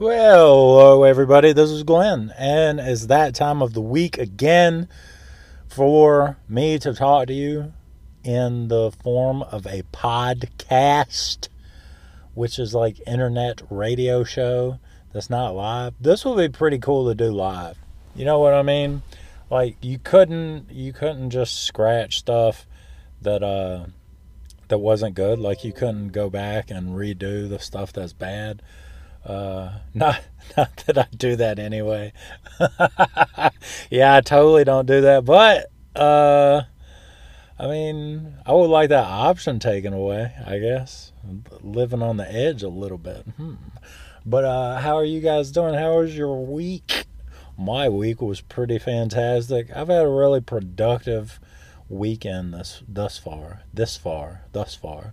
Well, hello everybody, this is Glenn, and it's that time of the week again for me to talk to you in the form of a podcast, which is like internet radio show that's not live. This would be pretty cool to do live. You know what I mean? Like you couldn't you couldn't just scratch stuff that uh that wasn't good. Like you couldn't go back and redo the stuff that's bad. Uh, not not that I do that anyway. yeah, I totally don't do that. But uh, I mean, I would like that option taken away. I guess living on the edge a little bit. Hmm. But uh, how are you guys doing? How was your week? My week was pretty fantastic. I've had a really productive weekend this thus far, this far, thus far,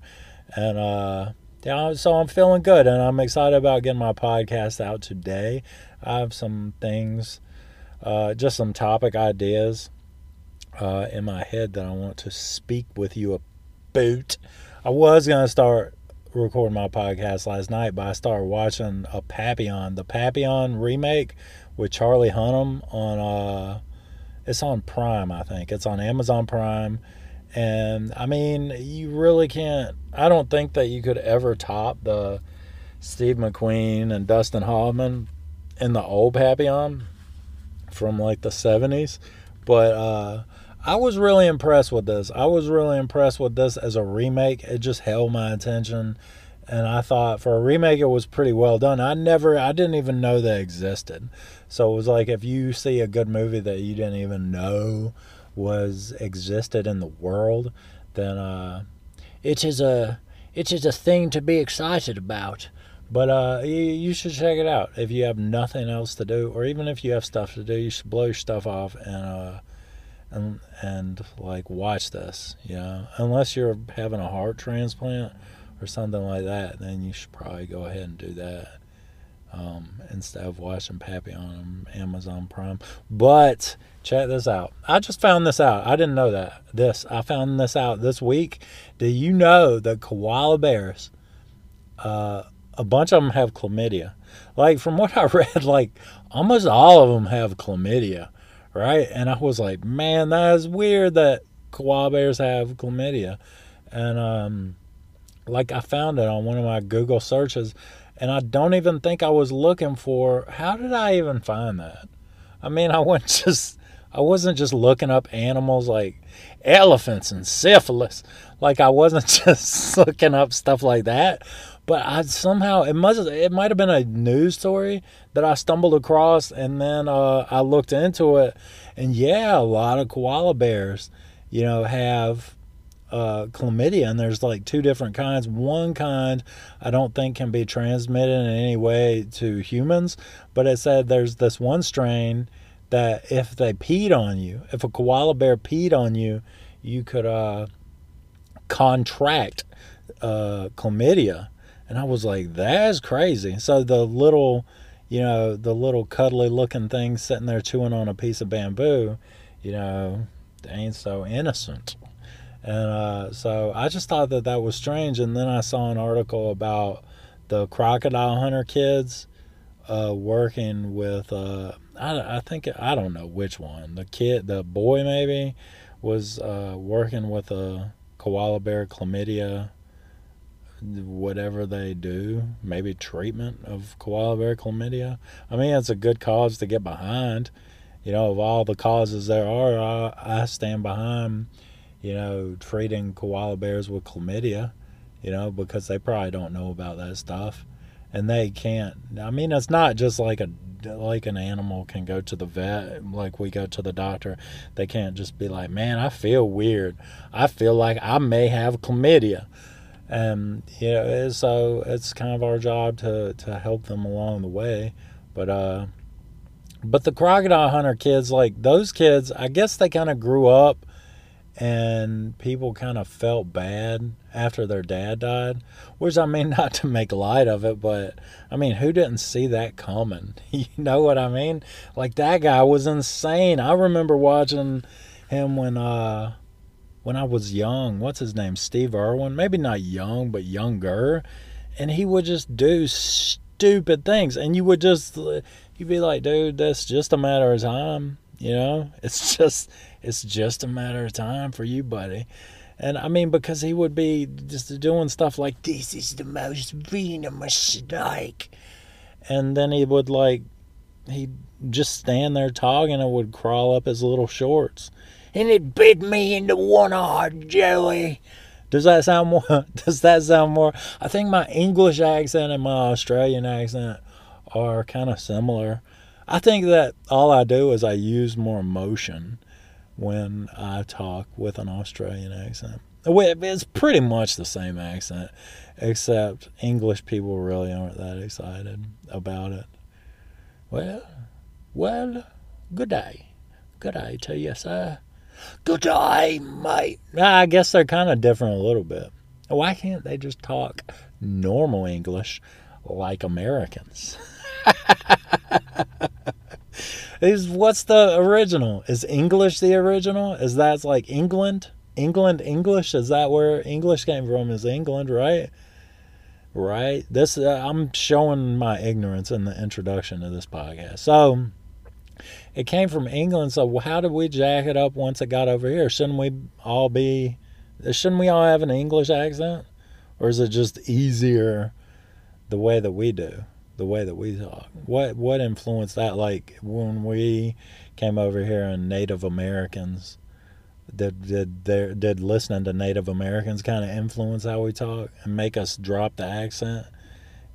and uh, so I'm feeling good, and I'm excited about getting my podcast out today. I have some things, uh, just some topic ideas uh, in my head that I want to speak with you about. I was gonna start recording my podcast last night, but I started watching a Papillon, the Papillon remake with Charlie Hunnam on uh it's on Prime, I think. It's on Amazon Prime. And I mean, you really can't I don't think that you could ever top the Steve McQueen and Dustin Hoffman in the old Papillon from like the 70s. But uh I was really impressed with this. I was really impressed with this as a remake. It just held my attention and I thought for a remake it was pretty well done. I never I didn't even know they existed. So it was like if you see a good movie that you didn't even know was existed in the world, then uh it is a it is a thing to be excited about. But uh, you, you should check it out if you have nothing else to do, or even if you have stuff to do. You should blow your stuff off and uh, and and like watch this. You know, unless you're having a heart transplant or something like that, then you should probably go ahead and do that um, instead of watching Papillon Amazon Prime. But check this out. I just found this out. I didn't know that. This I found this out this week. Do you know that koala bears? Uh, a bunch of them have chlamydia. Like from what I read, like almost all of them have chlamydia, right? And I was like, man, that is weird that koala bears have chlamydia. And um, like I found it on one of my Google searches, and I don't even think I was looking for. How did I even find that? I mean, I went just. I wasn't just looking up animals like elephants and syphilis. Like I wasn't just looking up stuff like that. But I somehow it must it might have been a news story that I stumbled across, and then uh, I looked into it, and yeah, a lot of koala bears, you know, have uh, chlamydia, and there's like two different kinds. One kind I don't think can be transmitted in any way to humans, but it said there's this one strain that if they peed on you, if a koala bear peed on you, you could uh, contract uh, chlamydia. And I was like, that's crazy. So the little, you know, the little cuddly looking thing sitting there chewing on a piece of bamboo, you know, ain't so innocent. And uh, so I just thought that that was strange. And then I saw an article about the crocodile hunter kids uh, working with, uh, I, I think, I don't know which one. The kid, the boy maybe, was uh, working with a koala bear chlamydia whatever they do, maybe treatment of koala bear chlamydia. I mean, it's a good cause to get behind. You know, of all the causes there are, I, I stand behind, you know, treating koala bears with chlamydia, you know, because they probably don't know about that stuff. And they can't, I mean, it's not just like a like an animal can go to the vet like we go to the doctor. They can't just be like man i feel weird. I feel like i may have chlamydia. And you know so it's kind of our job to to help them along the way. But uh but the crocodile hunter kids like those kids i guess they kind of grew up and people kind of felt bad after their dad died which i mean not to make light of it but i mean who didn't see that coming you know what i mean like that guy was insane i remember watching him when uh when I was young. What's his name? Steve Irwin. Maybe not young, but younger. And he would just do stupid things, and you would just you'd be like, dude, that's just a matter of time. You know, it's just it's just a matter of time for you, buddy. And I mean, because he would be just doing stuff like, this is the most venomous snake. And then he would, like, he'd just stand there talking and would crawl up his little shorts. And it bit me in the one eye, Joey. Does that sound more? Does that sound more? I think my English accent and my Australian accent are kind of similar. I think that all I do is I use more emotion when I talk with an Australian accent. It's pretty much the same accent, except English people really aren't that excited about it. Well, well, good day. Good day to you, sir. Good day, mate. I guess they're kind of different a little bit. Why can't they just talk normal English like Americans? Is what's the original? Is English the original? Is that like England? England English? Is that where English came from? Is England, right? Right. This uh, I'm showing my ignorance in the introduction to this podcast. So it came from England. So how did we jack it up once it got over here? Shouldn't we all be? Shouldn't we all have an English accent, or is it just easier the way that we do? The way that we talk. What what influenced that? Like when we came over here and Native Americans did did their, did listening to Native Americans kind of influence how we talk and make us drop the accent?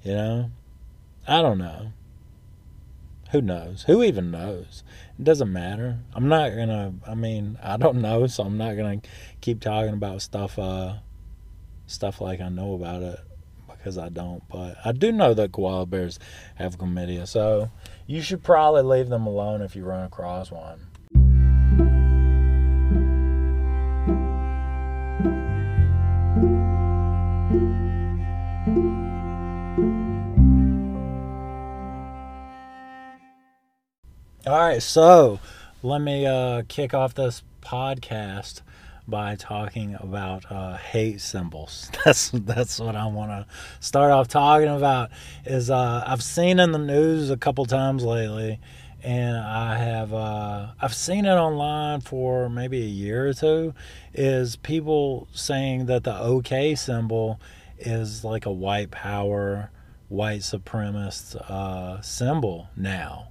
You know, I don't know. Who knows? Who even knows? It doesn't matter. I'm not gonna. I mean, I don't know, so I'm not gonna keep talking about stuff. Uh, stuff like I know about it because I don't. But I do know that koala bears have chlamydia, so you should probably leave them alone if you run across one. All right, so let me uh, kick off this podcast by talking about uh, hate symbols. That's that's what I want to start off talking about. Is uh, I've seen in the news a couple times lately, and I have uh, I've seen it online for maybe a year or two. Is people saying that the OK symbol is like a white power, white supremacist uh, symbol now,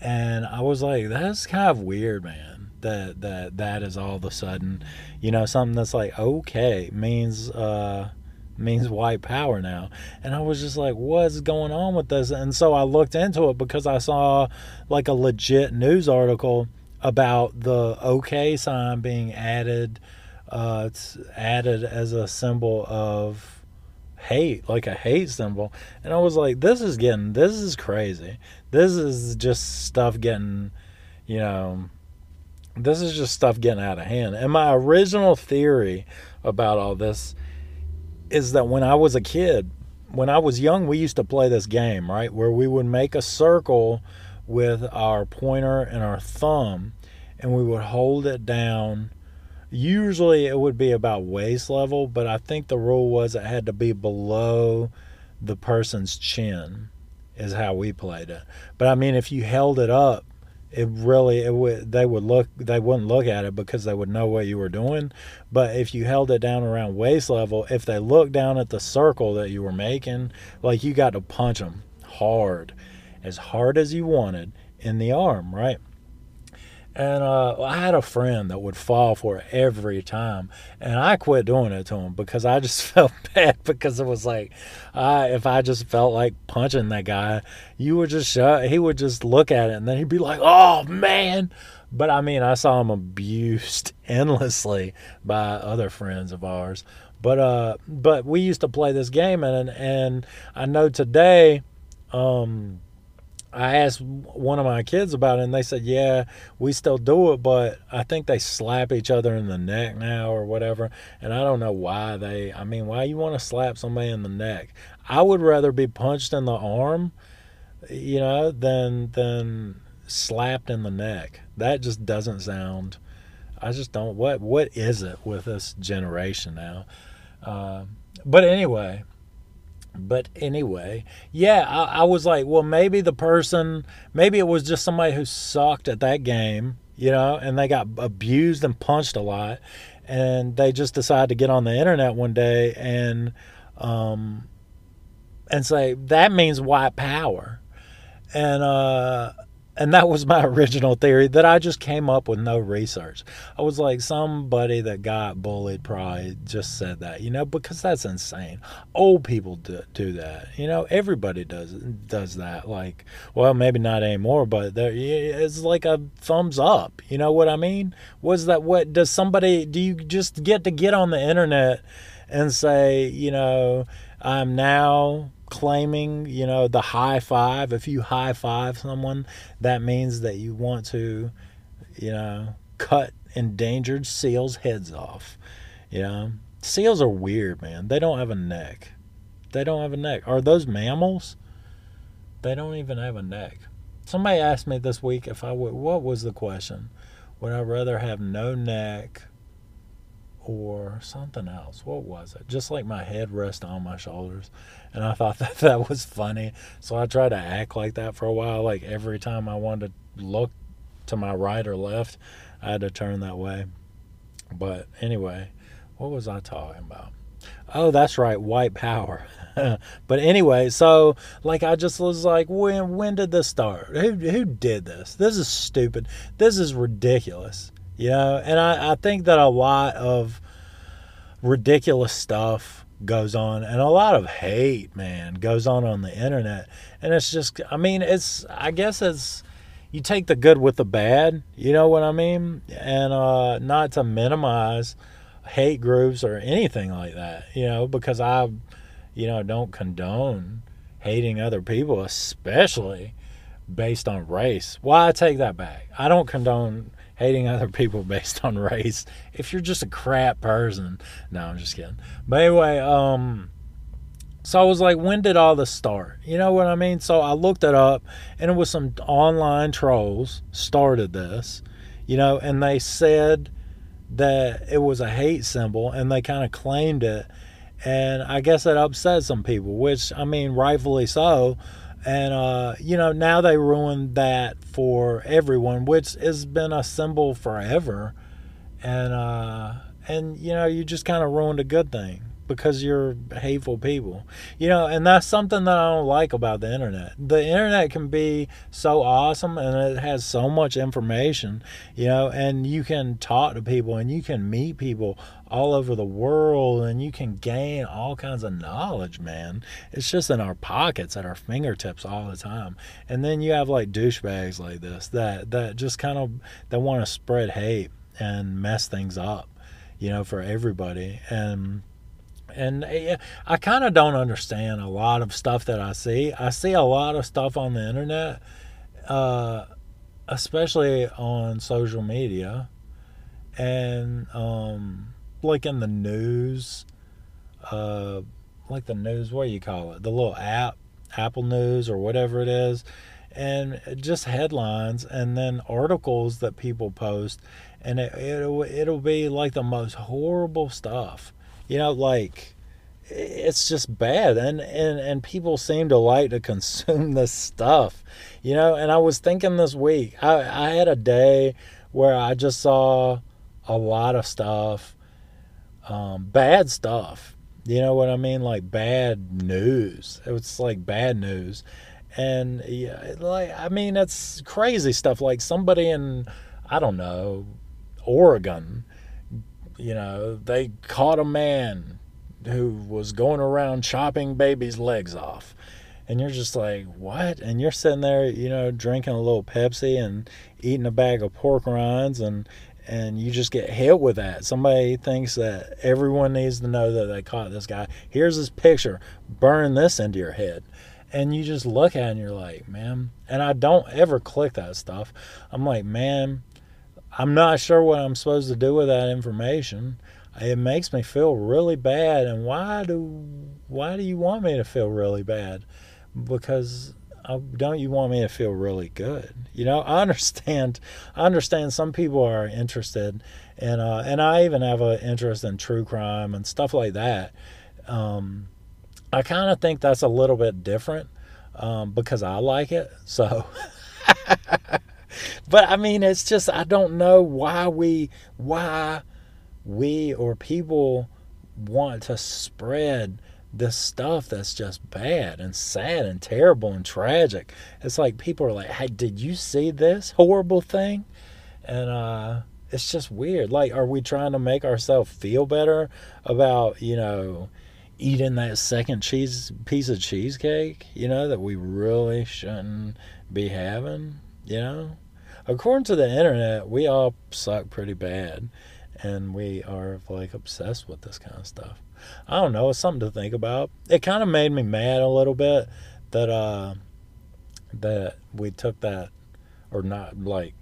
and I was like, that's kind of weird, man that that that is all of a sudden, you know, something that's like okay means uh, means white power now. And I was just like, what's going on with this? And so I looked into it because I saw like a legit news article about the OK sign being added. Uh, it's added as a symbol of hate, like a hate symbol. And I was like, this is getting, this is crazy. This is just stuff getting, you know, this is just stuff getting out of hand. And my original theory about all this is that when I was a kid, when I was young, we used to play this game, right? Where we would make a circle with our pointer and our thumb and we would hold it down. Usually it would be about waist level, but I think the rule was it had to be below the person's chin, is how we played it. But I mean, if you held it up it really it would they would look they wouldn't look at it because they would know what you were doing but if you held it down around waist level if they looked down at the circle that you were making like you got to punch them hard as hard as you wanted in the arm right and uh, I had a friend that would fall for it every time. And I quit doing it to him because I just felt bad because it was like, uh, if I just felt like punching that guy, you would just shut, he would just look at it and then he'd be like, oh man. But I mean, I saw him abused endlessly by other friends of ours. But, uh, but we used to play this game and, and I know today, um, I asked one of my kids about it, and they said, "Yeah, we still do it, but I think they slap each other in the neck now or whatever." And I don't know why they. I mean, why you want to slap somebody in the neck? I would rather be punched in the arm, you know, than than slapped in the neck. That just doesn't sound. I just don't. What what is it with this generation now? Uh, but anyway, but anyway, yeah, I, I, was like, well, maybe the person, maybe it was just somebody who sucked at that game, you know, and they got abused and punched a lot, and they just decided to get on the internet one day and, um, and say that means white power, and uh, and that was my original theory that I just came up with no research. I was like, somebody that got bullied probably just said that, you know, because that's insane. Old people do, do that, you know. Everybody does does that. Like, well, maybe not anymore, but there, it's like a thumbs up. You know what I mean? Was that what does somebody? Do you just get to get on the internet and say, you know, I'm now claiming, you know, the high five. If you high five someone, that means that you want to, you know, cut endangered seals' heads off. You know, seals are weird, man. They don't have a neck. They don't have a neck. Are those mammals? They don't even have a neck. Somebody asked me this week if I would. What was the question? Would I rather have no neck or something else. What was it? Just like my head rest on my shoulders. And I thought that that was funny. So I tried to act like that for a while. Like every time I wanted to look to my right or left, I had to turn that way. But anyway, what was I talking about? Oh, that's right, white power. but anyway, so like I just was like, when when did this start? Who who did this? This is stupid. This is ridiculous. You know, and I, I think that a lot of ridiculous stuff goes on and a lot of hate, man, goes on on the internet. And it's just, I mean, it's, I guess it's, you take the good with the bad, you know what I mean? And uh, not to minimize hate groups or anything like that, you know, because I, you know, don't condone hating other people, especially based on race. Why I take that back. I don't condone hating other people based on race. If you're just a crap person, no, I'm just kidding. But anyway, um, so I was like, when did all this start? You know what I mean? So I looked it up, and it was some online trolls started this, you know, and they said that it was a hate symbol, and they kind of claimed it. And I guess it upset some people, which I mean, rightfully so and uh, you know now they ruined that for everyone, which has been a symbol forever, and uh, and you know you just kind of ruined a good thing because you're hateful people. You know, and that's something that I don't like about the internet. The internet can be so awesome and it has so much information, you know, and you can talk to people and you can meet people all over the world and you can gain all kinds of knowledge, man. It's just in our pockets, at our fingertips all the time. And then you have like douchebags like this that that just kind of that want to spread hate and mess things up, you know, for everybody. And and eh, I kind of don't understand a lot of stuff that I see. I see a lot of stuff on the internet, uh, especially on social media, and um, like in the news, uh, like the news. What do you call it? The little app, Apple News or whatever it is, and just headlines, and then articles that people post, and it, it'll it'll be like the most horrible stuff you know like it's just bad. And and and people seem to like to consume this stuff you know? And i was thinking this week i i had a day where i just saw a lot of stuff um, bad stuff. You know what i mean? Like bad news. It was like bad news. And yeah like i mean it's crazy stuff. Like somebody in i don't know oregon you know, they caught a man who was going around chopping babies' legs off. And you're just like, what? And you're sitting there, you know, drinking a little Pepsi and eating a bag of pork rinds and and you just get hit with that. Somebody thinks that everyone needs to know that they caught this guy. Here's his picture. Burn this into your head. And you just look at it and you're like, man. And I don't ever click that stuff. I'm like, man, I'm not sure what I'm supposed to do with that information. It makes me feel really bad. And why do why do you want me to feel really bad? Because uh, don't you want me to feel really good? You know, I understand. I understand some people are interested, and uh, and I even have an interest in true crime and stuff like that. Um, I kind of think that's a little bit different um, because I like it. So, but I mean, it's just I don't know why we why we or people want to spread this stuff that's just bad and sad and terrible and tragic. It's like people are like, "Hey, did you see this horrible thing?" And uh it's just weird. Like are we trying to make ourselves feel better about, you know, eating that second cheese piece of cheesecake, you know, that we really shouldn't be having, you know? According to the internet, we all suck pretty bad and we are like obsessed with this kind of stuff. I don't know, it's something to think about. It kind of made me mad a little bit that uh that we took that or not like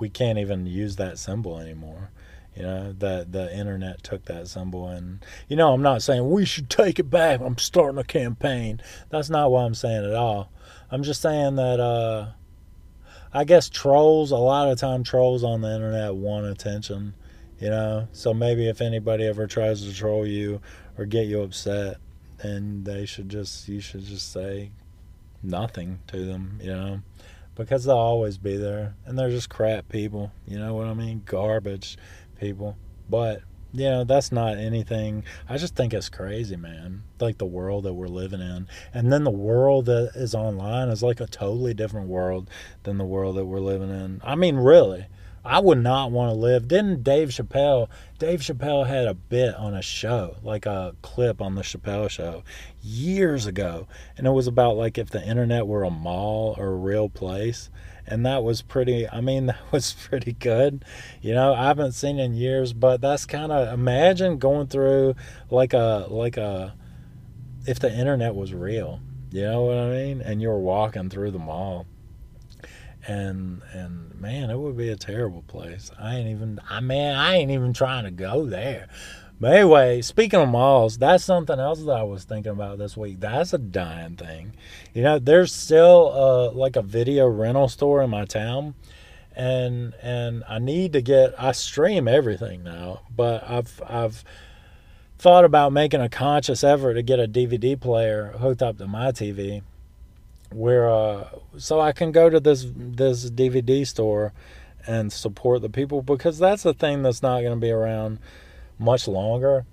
we can't even use that symbol anymore. You know, that the internet took that symbol and you know, I'm not saying we should take it back. I'm starting a campaign. That's not what I'm saying at all. I'm just saying that uh I guess trolls, a lot of time trolls on the internet want attention, you know. So maybe if anybody ever tries to troll you or get you upset, then they should just you should just say nothing to them, you know. Because they'll always be there and they're just crap people, you know what I mean? Garbage people. But you know, that's not anything. I just think it's crazy, man. Like the world that we're living in. And then the world that is online is like a totally different world than the world that we're living in. I mean, really. I would not want to live. Didn't Dave Chappelle? Dave Chappelle had a bit on a show, like a clip on the Chappelle show years ago. And it was about like if the internet were a mall or a real place and that was pretty i mean that was pretty good you know i haven't seen in years but that's kind of imagine going through like a like a if the internet was real you know what i mean and you were walking through the mall and and man it would be a terrible place i ain't even i mean i ain't even trying to go there but anyway, speaking of malls, that's something else that I was thinking about this week. That's a dying thing. You know, there's still uh, like a video rental store in my town, and and I need to get. I stream everything now, but I've I've thought about making a conscious effort to get a DVD player hooked up to my TV, where uh, so I can go to this this DVD store and support the people because that's the thing that's not going to be around much longer.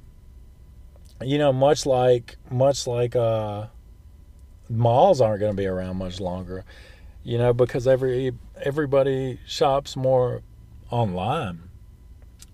You know, much like much like uh, malls aren't going to be around much longer. You know, because every everybody shops more online,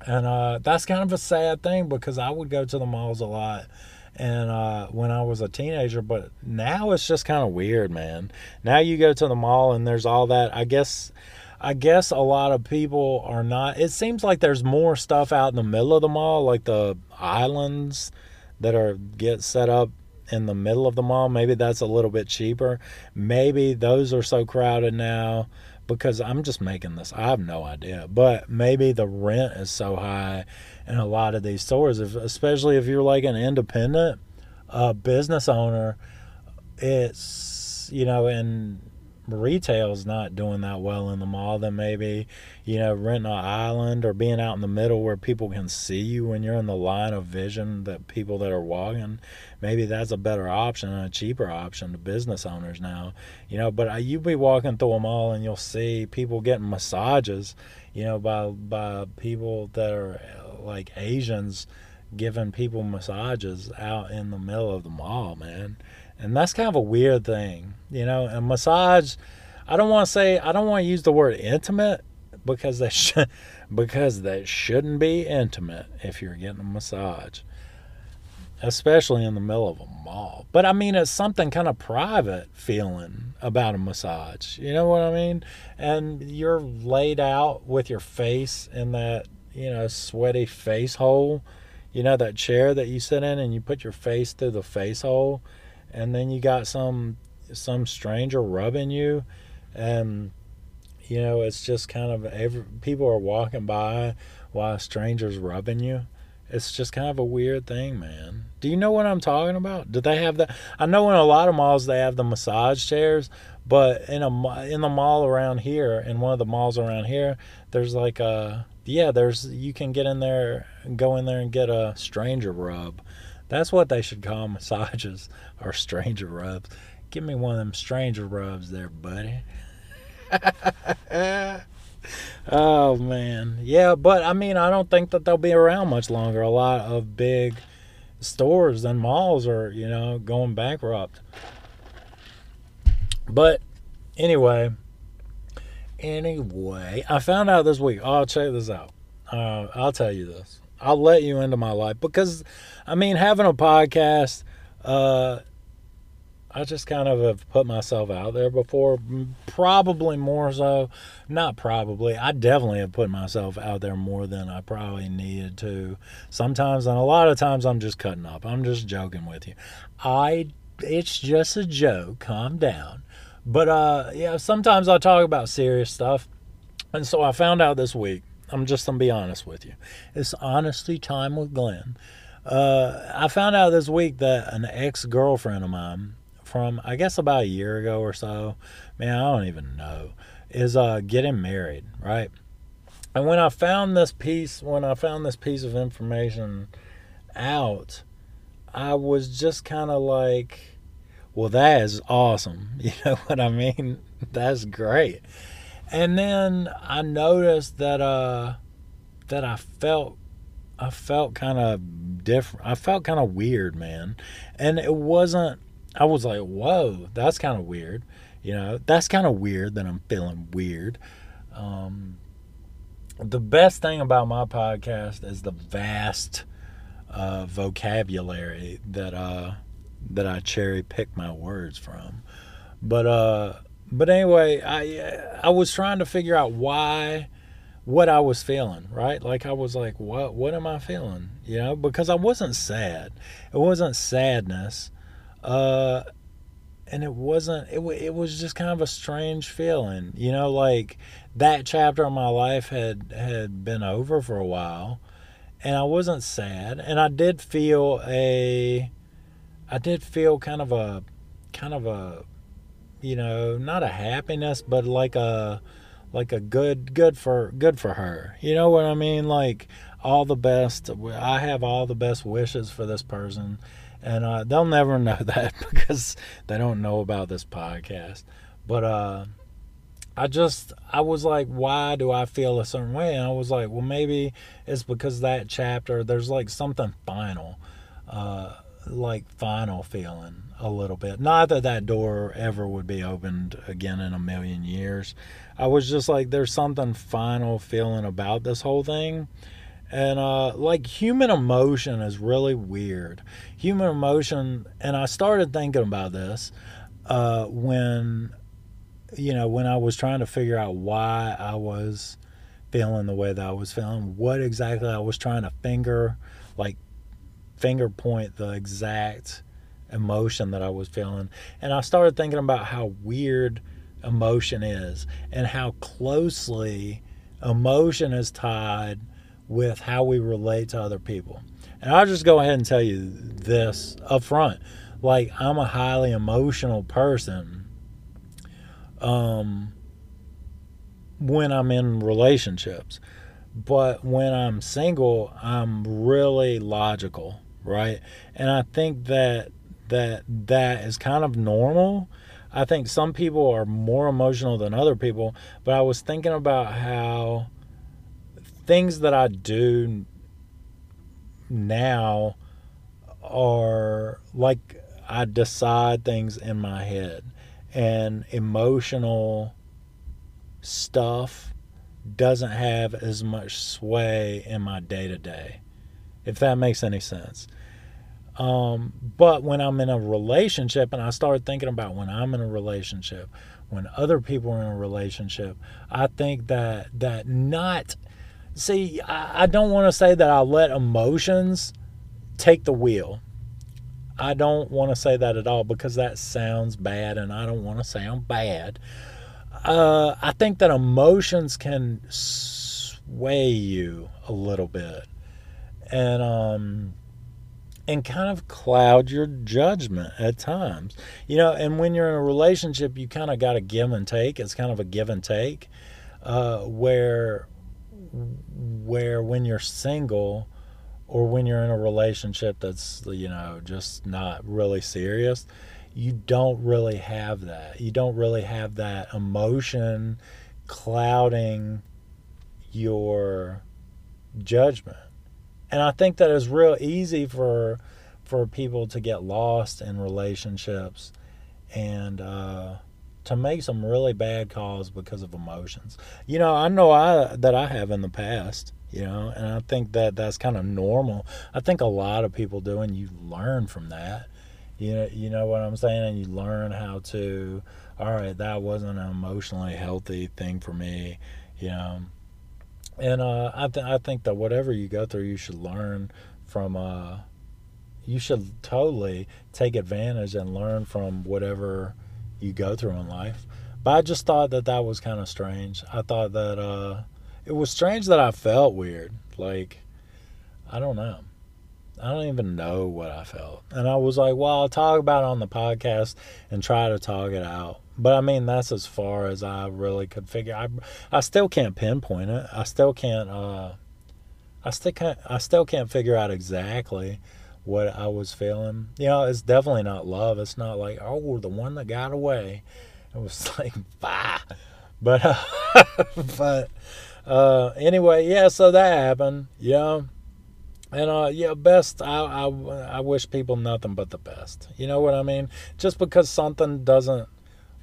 and uh, that's kind of a sad thing because I would go to the malls a lot and uh, when I was a teenager, but now it's just kind of weird, man. Now you go to the mall and there's all that. I guess I guess a lot of people are not. It seems like there's more stuff out in the middle of the mall, like the islands that are get set up in the middle of the mall. Maybe that's a little bit cheaper. Maybe those are so crowded now because I'm just making this. I have no idea, but maybe the rent is so high in a lot of these stores, if, especially if you're like an independent uh, business owner. It's you know, and retail's not doing that well in the mall, then maybe, you know, renting an island or being out in the middle where people can see you when you're in the line of vision that people that are walking, maybe that's a better option and a cheaper option to business owners now. You know, but you'd be walking through a mall and you'll see people getting massages, you know, by by people that are like Asians giving people massages out in the middle of the mall, man and that's kind of a weird thing, you know. And massage, I don't want to say I don't want to use the word intimate because they should because that shouldn't be intimate if you're getting a massage, especially in the middle of a mall. But I mean, it's something kind of private feeling about a massage. You know what I mean? And you're laid out with your face in that you know sweaty face hole. You know that chair that you sit in, and you put your face through the face hole and then you got some some stranger rubbing you and you know it's just kind of every people are walking by while stranger's rubbing you. It's just kind of a weird thing man. Do you know what i'm talking about? Do they have that? I know in a lot of malls they have the massage chairs but in a in the mall around here in one of the malls around here there's like a yeah there's you can get in there go in there and get a stranger rub That's what they should call massages or stranger rubs. Give me one of them stranger rubs there, buddy. oh man. Yeah, but I mean I don't think that they'll be around much longer. A lot of big stores and malls are, you know, going bankrupt. But anyway, anyway, I found out this week. Oh, check this out. Uh, I'll tell you this. I'll let you into my life because, I mean, having a podcast, uh, I just kind of have put myself out there before, probably more so. Not probably. I definitely have put myself out there more than I probably needed to. Sometimes, and a lot of times, I'm just cutting up. I'm just joking with you. I, it's just a joke. Calm down. But uh, yeah, sometimes I talk about serious stuff, and so I found out this week. I'm just gonna be honest with you. It's honesty time with Glenn. Uh, I found out this week that an ex girlfriend of mine from I guess about a year ago or so. Man, I don't even know. Is uh getting married, right? And when I found this piece, when I found this piece of information out, I was just kind of like, well, that is awesome. You know what I mean? That's great. And then I noticed that uh that I felt I felt kind of different. I felt kind of weird, man. And it wasn't I was like, whoa, that's kind of weird. You know, that's kind of weird that I'm feeling weird. Um, the best thing about my podcast is the vast uh, vocabulary that uh, that I cherry pick my words from. But uh, but anyway, I I was trying to figure out why what I was feeling, right? Like I was like, what what am I feeling? You know, because I wasn't sad. It wasn't sadness. Uh, and it wasn't it, it was just kind of a strange feeling you know like that chapter of my life had had been over for a while and i wasn't sad and i did feel a i did feel kind of a kind of a you know not a happiness but like a like a good good for good for her you know what i mean like all the best i have all the best wishes for this person and uh, they'll never know that because they don't know about this podcast. But uh, I just I was like, why do I feel a certain way? And I was like, well, maybe it's because that chapter there's like something final, uh, like final feeling a little bit. Not that that door ever would be opened again in a million years. I was just like, there's something final feeling about this whole thing and uh, like human emotion is really weird. Human emotion, and I started thinking about this uh, when, you know, when I was trying to figure out why I was feeling the way that I was feeling, what exactly I was trying to finger, like finger point the exact emotion that I was feeling. And I started thinking about how weird emotion is and how closely emotion is tied with how we relate to other people. And I'll just go ahead and tell you this up front. Like I'm a highly emotional person um when I'm in relationships. But when I'm single, I'm really logical, right? And I think that that that is kind of normal. I think some people are more emotional than other people, but I was thinking about how things that I do now are like I decide things in my head and emotional stuff doesn't have as much sway in my day to day, if that makes any sense. Um, but when I'm in a relationship and I start thinking about when I'm in a relationship, when other people are in a relationship, I think that that not see, I, I don't want to say that I let emotions take the wheel. I don't want to say that at all because that sounds bad and I don't want to sound bad. Uh, I think that emotions can sway you a little bit and um, and kind of cloud your judgment at times. You know, and when you're in a relationship, you kind of got to give and take. It's kind of a give and take uh, where where when you're single, or when you're in a relationship that's you know just not really serious you don't really have that you don't really have that emotion clouding your judgment and i think that it's real easy for for people to get lost in relationships and uh, to make some really bad calls because of emotions. You know, I know I that I have in the past. You know, and I think that that's kind of normal. I think a lot of people do, and you learn from that. You know, you know what I'm saying, and you learn how to. All right, that wasn't an emotionally healthy thing for me. You know, and uh, I th- I think that whatever you go through, you should learn from. Uh, you should totally take advantage and learn from whatever you go through in life. But I just thought that that was kind of strange. I thought that uh, it was strange that I felt weird. Like, I don't know. I don't even know what I felt. And I was like, well, I'll talk about it on the podcast and try to talk it out. But I mean, that's as far as I really could figure. I, I still can't pinpoint it. I still can't. Uh, I still can't. I still can't figure out exactly what I was feeling. You know, it's definitely not love. It's not like, oh, the one that got away. It was like, bah. But, uh, but uh, anyway, yeah, so that happened, Yeah. And uh, yeah, best. I, I I wish people nothing but the best. You know what I mean? Just because something doesn't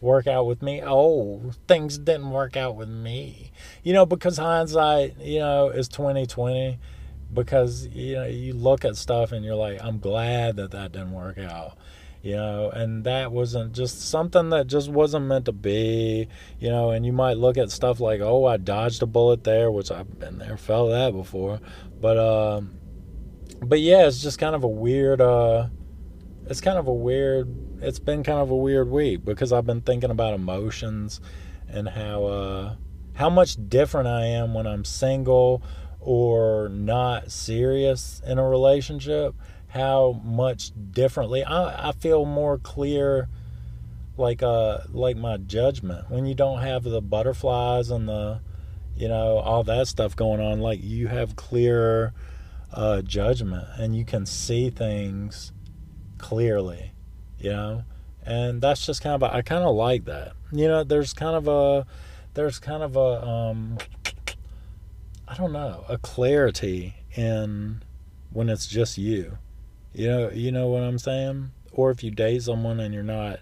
work out with me, oh, things didn't work out with me. You know, because hindsight, you know, is twenty twenty. Because you know you look at stuff and you're like i'm glad that that didn't work out. You know and that wasn't just something that just wasn't meant to be. You know and you might look at stuff like oh i dodged a bullet there which i've been there felt that before. But um, but yeah it's just kind of a weird uh it's kind of a weird it's been kind of a weird week because i've been thinking about emotions and how uh how much different i am when i'm single or not serious in a relationship, how much differently I, I feel more clear like uh like my judgment. When you don't have the butterflies and the you know all that stuff going on like you have clear uh judgment and you can see things clearly you know and that's just kind of a, I kind of like that you know there's kind of a there's kind of a um I don't know, a clarity in when it's just you. You know, you know what I'm saying? Or if you date someone and you're not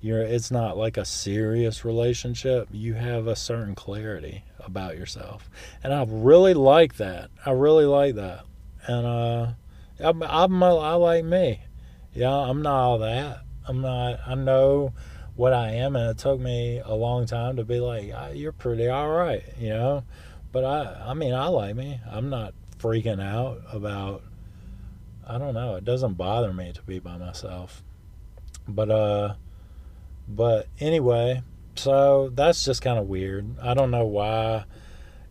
you're it's not like a serious relationship, you have a certain clarity about yourself. And I really like that. I really like that. And uh I'm, I'm I like me. Yeah, I'm not all that. I'm not I know what I am and it took me a long time to be like, ah, you're pretty all right, you know? But I, I mean, I like me. I'm not freaking out about. I don't know. It doesn't bother me to be by myself. But uh, but anyway, so that's just kind of weird. I don't know why.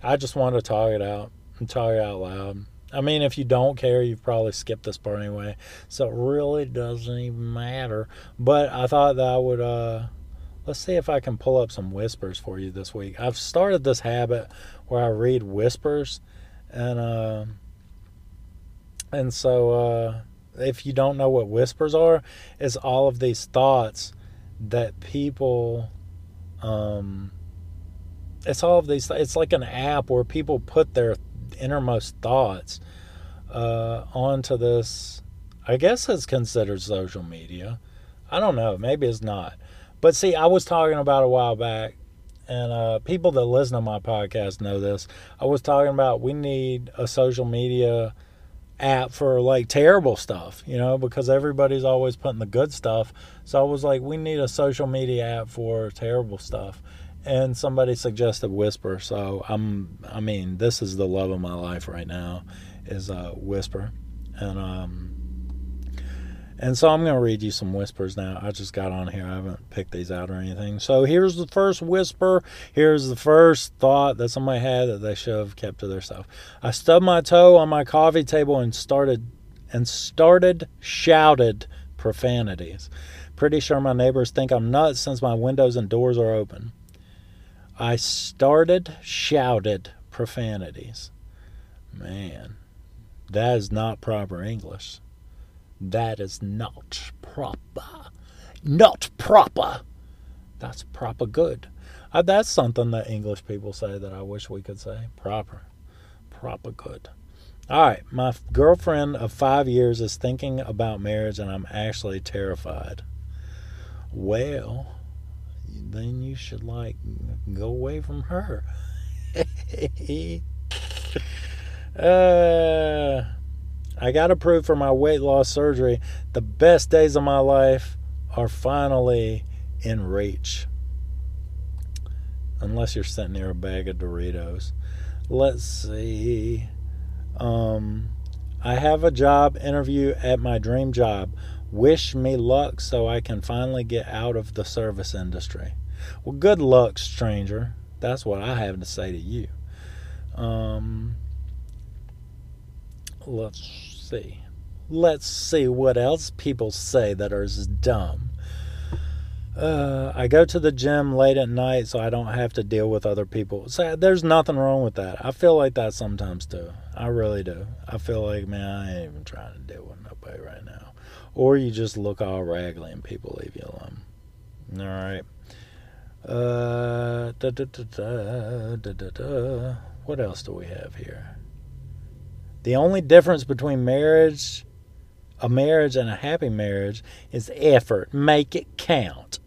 I just wanted to talk it out and talk it out loud. I mean, if you don't care, you've probably skipped this part anyway. So it really doesn't even matter. But I thought that I would uh let's see if I can pull up some whispers for you this week. I've started this habit where I read whispers, and uh, and so uh, if you don't know what whispers are, it's all of these thoughts that people. Um, it's all of these. It's like an app where people put their innermost thoughts uh, onto this. I guess it's considered social media. I don't know. Maybe it's not but see, I was talking about a while back, and uh, people that listen to my podcast know this. I was talking about we need a social media app for like terrible stuff, you know, because everybody's always putting the good stuff. So I was like, we need a social media app for terrible stuff. And somebody suggested Whisper. So I'm, I mean, this is the love of my life right now, is uh, Whisper, and um, and so I'm to read you some whispers now. I just got on here. I haven't picked these out or anything. So here's the first whisper. Here's the first thought that somebody had that they should have kept to themselves. I stubbed my toe on my coffee table and started and started shouted profanities. Pretty sure my neighbors think I'm nuts since my windows and doors are open. I started shouted profanities. Man, That is not proper English. That is not proper. Not proper. That's proper good. Uh, that's something that English people say that I wish we could say. Proper. Proper good. All right. My girlfriend of five years is thinking about marriage, and I'm actually terrified. Well, then you should, like, go away from her. uh, I got approved for my weight loss surgery. The best days of my life are finally in reach unless you're sitting near a bag of Doritos. Let's see. Um, I have a job interview at my dream job. Wish me luck so I can finally get out of the service industry. Well, good luck, stranger. That's what I have to say to you. Um, let's see. Let's see what else people say that are dumb. Uh, I go to the gym late at night so I don't have to deal with other people. So there's nothing wrong with that. I feel like that sometimes too. I really do. I feel like, man, I ain't even trying to deal with nobody right now. Or you just look all raggedy and people leave you alone. All right. Uh, da, da, da, da, da, da. What else do we have here? The only difference between marriage, a marriage, and a happy marriage is effort. Make it count.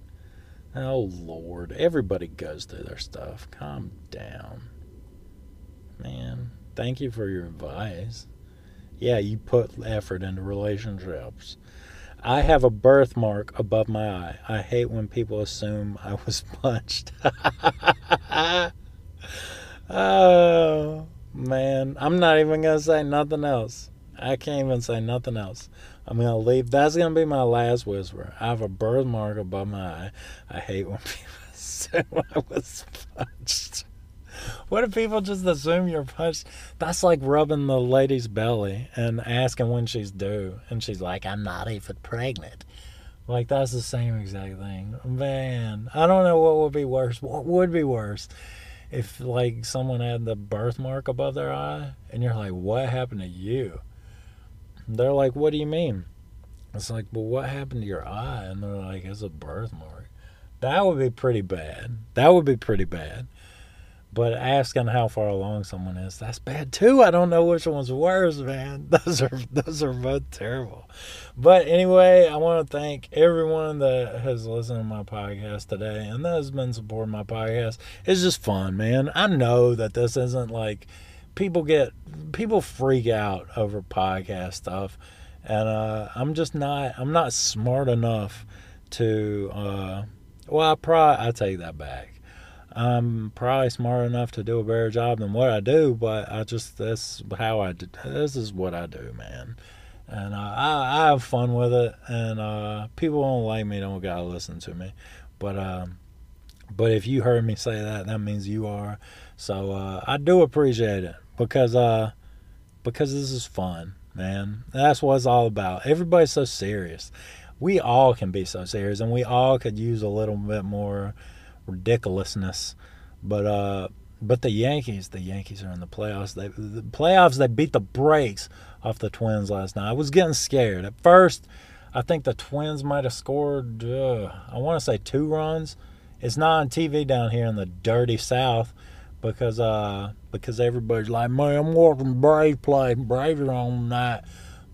Oh, Lord. Everybody goes through their stuff. Calm down. Man, thank you for your advice. Yeah, you put effort into relationships. I have a birthmark above my eye. I hate when people assume I was punched. oh, man. I'm not even going to say nothing else. I can't even say nothing else. I'm gonna leave. That's gonna be my last whisper. I have a birthmark above my eye. I hate when people say I was punched. What if people just assume you're punched? That's like rubbing the lady's belly and asking when she's due, and she's like, "I'm not even pregnant." Like that's the same exact thing. Man, I don't know what would be worse. What would be worse? If like someone had the birthmark above their eye and you're like, what happened to you? They're like, what do you mean? It's like, well, what happened to your eye? And they're like, it's a birthmark. That would be pretty bad. That would be pretty bad. But asking how far along someone is, that's bad too. I don't know which one's worse, man. Those are those are both terrible. But anyway, I want to thank everyone that has listened to my podcast today and that has been supporting my podcast. It's just fun, man. I know that this isn't like people get people freak out over podcast stuff and uh, i'm just not i'm not smart enough to uh, well i probably i take that back i'm probably smart enough to do a better job than what i do but i just this how i do this is what i do man and uh, I, I have fun with it and uh, people don't like me don't gotta listen to me but um, but if you heard me say that that means you are so uh, i do appreciate it because uh because this is fun, man. That's what it's all about. Everybody's so serious. We all can be so serious, and we all could use a little bit more ridiculousness. But uh, but the Yankees, the Yankees are in the playoffs. They the playoffs. They beat the brakes off the Twins last night. I was getting scared at first. I think the Twins might have scored. Uh, I want to say two runs. It's not on TV down here in the dirty South because uh because everybody's like, man, I'm watching Brave play. Braves are on that.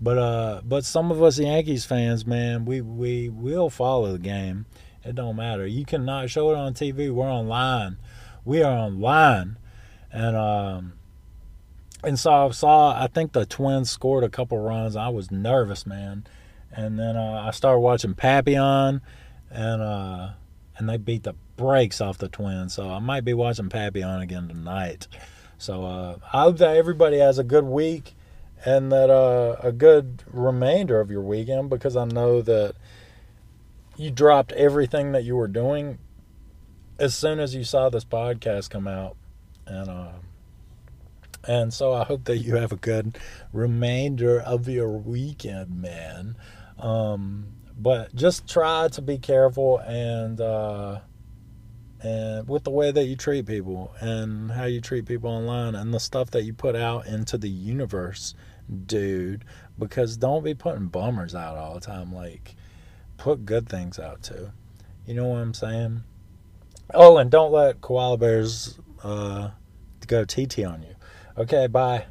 But uh, but some of us Yankees fans, man, we we will follow the game. It don't matter. You cannot show it on TV. We're online. We are online, and um, and so I saw. I think the Twins scored a couple runs. I was nervous, man. And then uh, I started watching Papillon, and uh, and they beat the brakes off the Twins. So I might be watching Papillon again tonight. So uh, I hope that everybody has a good week and that uh, a good remainder of your weekend because I know that you dropped everything that you were doing as soon as you saw this podcast come out. And uh, and so I hope that you have a good remainder of your weekend, man. Um, but just try to be careful and uh, and with the way that you treat people and how you treat people online and the stuff that you put out into the universe dude. Because don't be putting bummers out all the time. Like, put good things out too. You know what I'm saying? Oh, and don't let koala bears uh, go TT on you. Okay, bye.